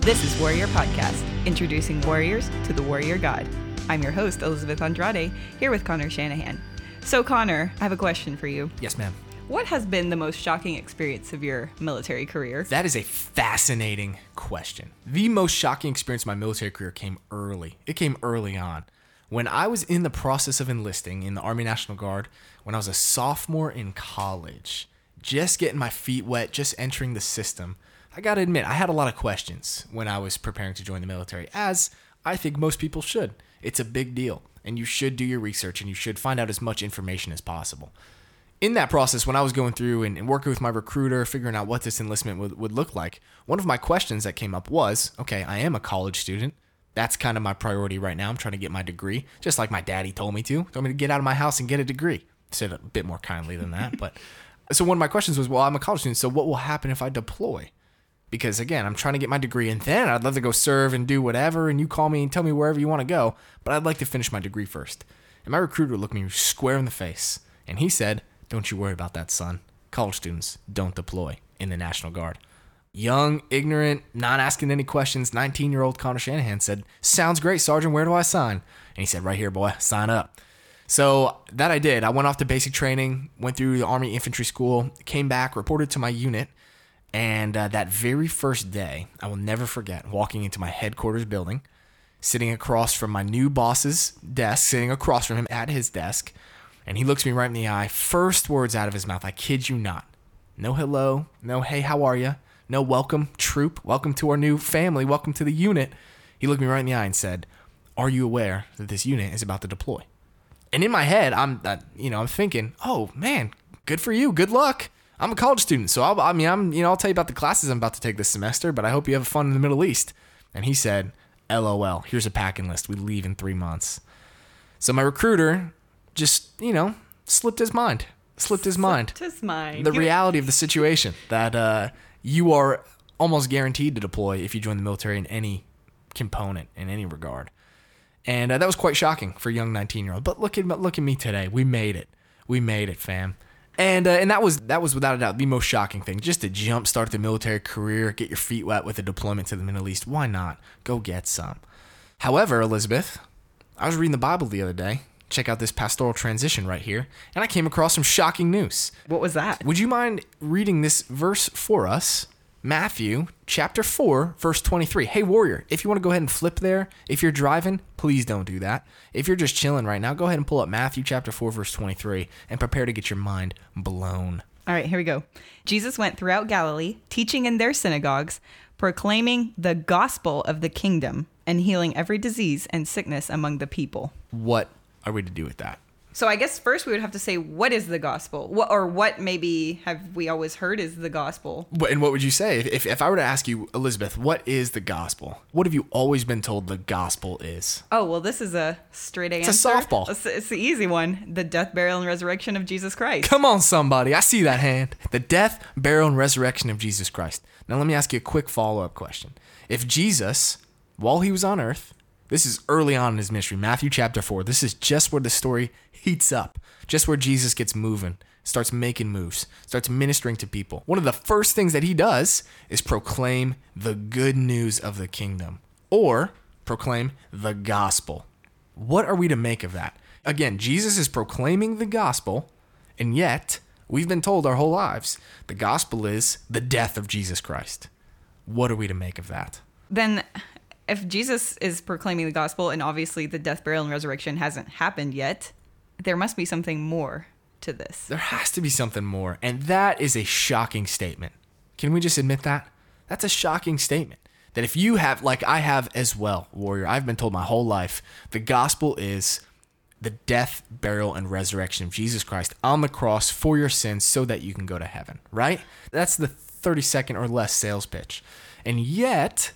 This is Warrior Podcast, introducing warriors to the warrior god. I'm your host, Elizabeth Andrade, here with Connor Shanahan. So, Connor, I have a question for you. Yes, ma'am. What has been the most shocking experience of your military career? That is a fascinating question. The most shocking experience of my military career came early. It came early on. When I was in the process of enlisting in the Army National Guard, when I was a sophomore in college, just getting my feet wet, just entering the system, I gotta admit, I had a lot of questions when I was preparing to join the military, as I think most people should. It's a big deal, and you should do your research and you should find out as much information as possible in that process, when I was going through and, and, working with my recruiter, figuring out what this enlistment would, would look like, one of my questions that came up was okay, I am a college student. That's kind of my priority right now. I'm trying to get my degree, just like my daddy told me to. Told me to get out of my house and get a degree. Said a bit more kindly than that. but so one of my questions was, well, I'm a college student. So what will happen if I deploy? Because again, I'm trying to get my degree and then I'd love to go serve and do whatever. And you call me and tell me wherever you want to go. But I'd like to finish my degree first. And my recruiter looked me square in the face and he said, don't you worry about that, son. College students don't deploy in the National Guard. Young, ignorant, not asking any questions, 19 year old Connor Shanahan said, Sounds great, Sergeant. Where do I sign? And he said, Right here, boy, sign up. So that I did. I went off to basic training, went through the Army Infantry School, came back, reported to my unit. And uh, that very first day, I will never forget walking into my headquarters building, sitting across from my new boss's desk, sitting across from him at his desk and he looks me right in the eye. First words out of his mouth, I kid you not. No hello, no hey, how are you? No welcome, troop, welcome to our new family, welcome to the unit. He looked me right in the eye and said, "Are you aware that this unit is about to deploy?" And in my head, I'm, uh, you know, I'm thinking, "Oh man, good for you, good luck." I'm a college student, so I'll, I mean, I'm, you know, I'll tell you about the classes I'm about to take this semester, but I hope you have fun in the Middle East. And he said, "LOL, here's a packing list. We leave in three months." So my recruiter just you know slipped his mind slipped his mind. His mind. The reality of the situation that uh, you are almost guaranteed to deploy if you join the military in any component in any regard. And uh, that was quite shocking for a young 19 year old but look at look at me today. We made it. We made it fam and uh, and that was that was without a doubt the most shocking thing just to jump start the military career get your feet wet with a deployment to the middle east why not go get some however elizabeth i was reading the bible the other day check out this pastoral transition right here. And I came across some shocking news. What was that? Would you mind reading this verse for us? Matthew chapter 4, verse 23. Hey, warrior, if you want to go ahead and flip there, if you're driving, please don't do that. If you're just chilling right now, go ahead and pull up Matthew chapter 4, verse 23 and prepare to get your mind blown. All right, here we go. Jesus went throughout Galilee, teaching in their synagogues, proclaiming the gospel of the kingdom, and healing every disease and sickness among the people. What are we to do with that? So I guess first we would have to say what is the gospel, what or what maybe have we always heard is the gospel. And what would you say if, if I were to ask you, Elizabeth, what is the gospel? What have you always been told the gospel is? Oh well, this is a straight answer. It's a softball. It's, it's the easy one: the death, burial, and resurrection of Jesus Christ. Come on, somebody! I see that hand. The death, burial, and resurrection of Jesus Christ. Now let me ask you a quick follow-up question: If Jesus, while he was on earth, this is early on in his ministry, Matthew chapter 4. This is just where the story heats up, just where Jesus gets moving, starts making moves, starts ministering to people. One of the first things that he does is proclaim the good news of the kingdom or proclaim the gospel. What are we to make of that? Again, Jesus is proclaiming the gospel, and yet we've been told our whole lives the gospel is the death of Jesus Christ. What are we to make of that? Then if Jesus is proclaiming the gospel and obviously the death, burial, and resurrection hasn't happened yet, there must be something more to this. There has to be something more. And that is a shocking statement. Can we just admit that? That's a shocking statement. That if you have, like I have as well, warrior, I've been told my whole life, the gospel is the death, burial, and resurrection of Jesus Christ on the cross for your sins so that you can go to heaven, right? That's the 30 second or less sales pitch. And yet,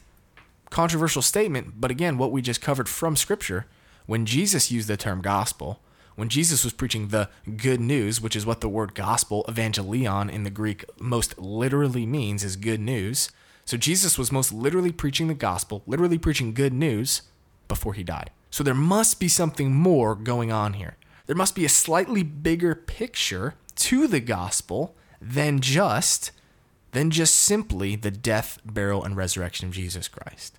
controversial statement, but again, what we just covered from Scripture, when Jesus used the term gospel, when Jesus was preaching the good news, which is what the word gospel, evangelion in the Greek, most literally means is good news. So Jesus was most literally preaching the gospel, literally preaching good news before he died. So there must be something more going on here. There must be a slightly bigger picture to the gospel than just than just simply the death, burial, and resurrection of Jesus Christ.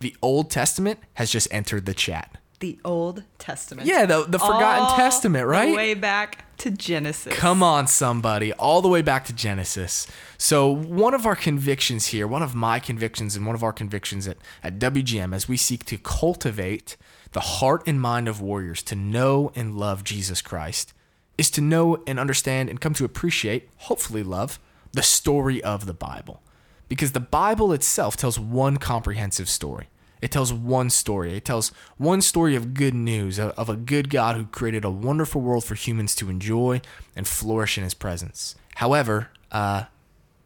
The Old Testament has just entered the chat. The Old Testament. Yeah, the, the Forgotten Old Testament, the right? way back to Genesis. Come on, somebody, all the way back to Genesis. So, one of our convictions here, one of my convictions, and one of our convictions at, at WGM, as we seek to cultivate the heart and mind of warriors to know and love Jesus Christ, is to know and understand and come to appreciate, hopefully, love the story of the Bible. Because the Bible itself tells one comprehensive story. It tells one story. It tells one story of good news, of, a good God who created a wonderful world for humans to enjoy and flourish in his presence. However, uh,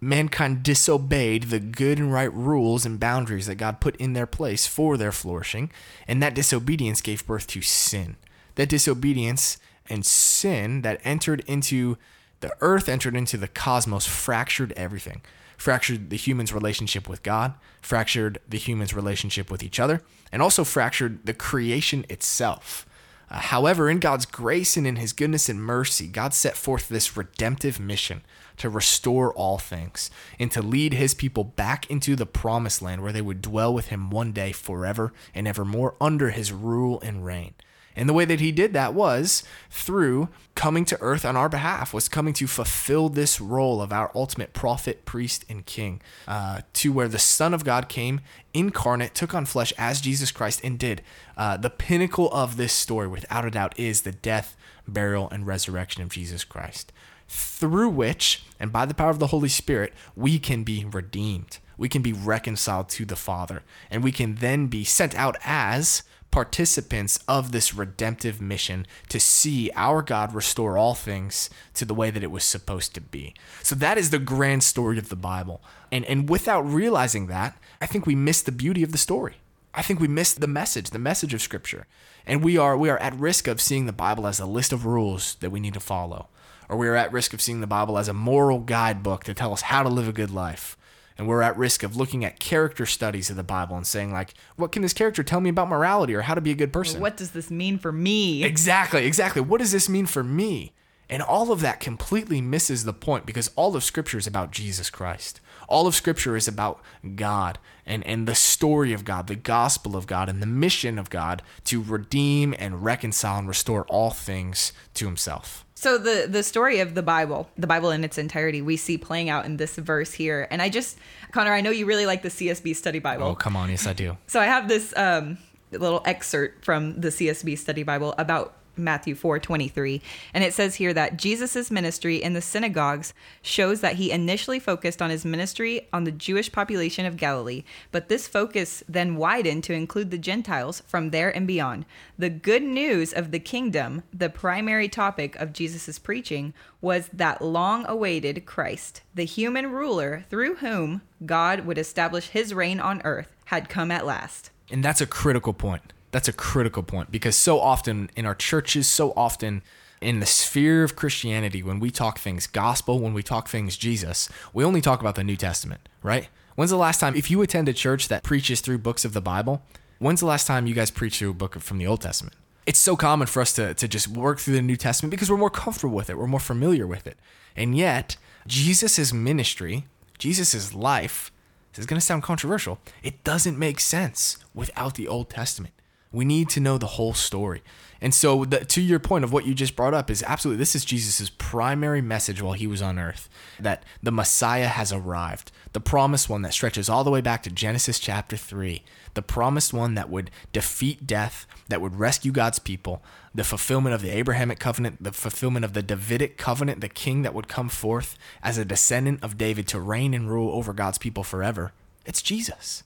mankind disobeyed the good and right rules and boundaries that God put in their place for their flourishing, and that disobedience gave birth to sin. That disobedience and sin that entered into the earth, entered into the cosmos, fractured everything. Fractured the human's relationship with God, fractured the human's relationship with each other, and also fractured the creation itself. Uh, however, in God's grace and in His goodness and mercy, God set forth this redemptive mission to restore all things and to lead His people back into the promised land where they would dwell with Him one day forever and evermore under His rule and reign. And the way that he did that was through coming to earth on our behalf, was coming to fulfill this role of our ultimate prophet, priest, and king, uh, to where the Son of God came incarnate, took on flesh as Jesus Christ, and did. Uh, the pinnacle of this story, without a doubt, is the death, burial, and resurrection of Jesus Christ, through which, and by the power of the Holy Spirit, we can be redeemed. We can be reconciled to the Father, and we can then be sent out as participants of this redemptive mission to see our God restore all things to the way that it was supposed to be. So that is the grand story of the Bible. And and without realizing that, I think we miss the beauty of the story. I think we miss the message, the message of scripture. And we are we are at risk of seeing the Bible as a list of rules that we need to follow. Or we are at risk of seeing the Bible as a moral guidebook to tell us how to live a good life and we're at risk of looking at character studies of the Bible and saying like, what can this character tell me about morality or how to be a good person? What does this mean for me? Exactly, exactly. What does this mean for me? And all of that completely misses the point because all of Scripture is about Jesus Christ. All of Scripture is about God and, and the story of God, the gospel of God, and the mission of God to redeem and reconcile and restore all things to Himself. So the the story of the Bible, the Bible in its entirety, we see playing out in this verse here. And I just, Connor, I know you really like the CSB Study Bible. Oh, come on, yes, I do. So I have this um, little excerpt from the CSB Study Bible about Matthew 4:23 and it says here that Jesus's ministry in the synagogues shows that he initially focused on his ministry on the Jewish population of Galilee but this focus then widened to include the Gentiles from there and beyond. The good news of the kingdom the primary topic of Jesus's preaching was that long awaited Christ the human ruler through whom God would establish his reign on earth had come at last. And that's a critical point that's a critical point because so often in our churches, so often in the sphere of Christianity, when we talk things gospel, when we talk things Jesus, we only talk about the New Testament, right? When's the last time, if you attend a church that preaches through books of the Bible, when's the last time you guys preached through a book from the Old Testament? It's so common for us to, to just work through the New Testament because we're more comfortable with it, we're more familiar with it. And yet, Jesus' ministry, Jesus' life, this is going to sound controversial, it doesn't make sense without the Old Testament. We need to know the whole story. And so, the, to your point of what you just brought up, is absolutely this is Jesus' primary message while he was on earth that the Messiah has arrived, the promised one that stretches all the way back to Genesis chapter 3, the promised one that would defeat death, that would rescue God's people, the fulfillment of the Abrahamic covenant, the fulfillment of the Davidic covenant, the king that would come forth as a descendant of David to reign and rule over God's people forever. It's Jesus.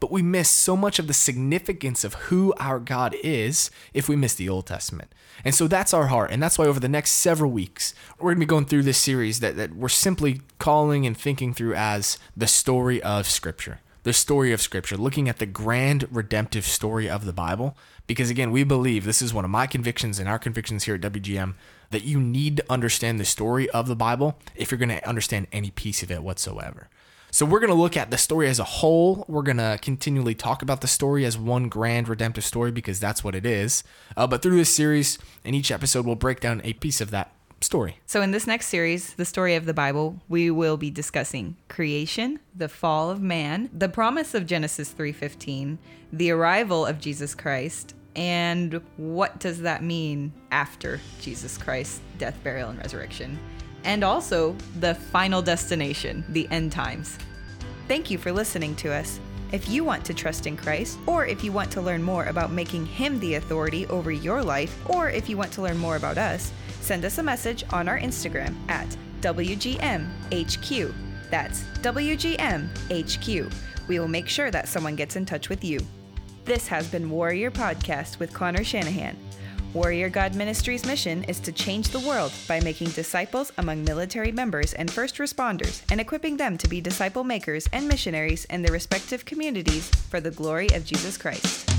But we miss so much of the significance of who our God is if we miss the Old Testament. And so that's our heart. And that's why over the next several weeks, we're going to be going through this series that, that we're simply calling and thinking through as the story of Scripture. The story of Scripture, looking at the grand redemptive story of the Bible. Because again, we believe this is one of my convictions and our convictions here at WGM that you need to understand the story of the Bible if you're going to understand any piece of it whatsoever. So we're going to look at the story as a whole. We're going to continually talk about the story as one grand redemptive story because that's what it is. Uh, but through this series, in each episode, we'll break down a piece of that story. So in this next series, the story of the Bible, we will be discussing creation, the fall of man, the promise of Genesis 3:15, the arrival of Jesus Christ, and what does that mean after Jesus Christ's death, burial, and resurrection? And also the final destination, the end times. Thank you for listening to us. If you want to trust in Christ, or if you want to learn more about making Him the authority over your life, or if you want to learn more about us, send us a message on our Instagram at WGMHQ. That's WGMHQ. We will make sure that someone gets in touch with you. This has been Warrior Podcast with Connor Shanahan. Warrior God Ministries' mission is to change the world by making disciples among military members and first responders and equipping them to be disciple makers and missionaries in their respective communities for the glory of Jesus Christ.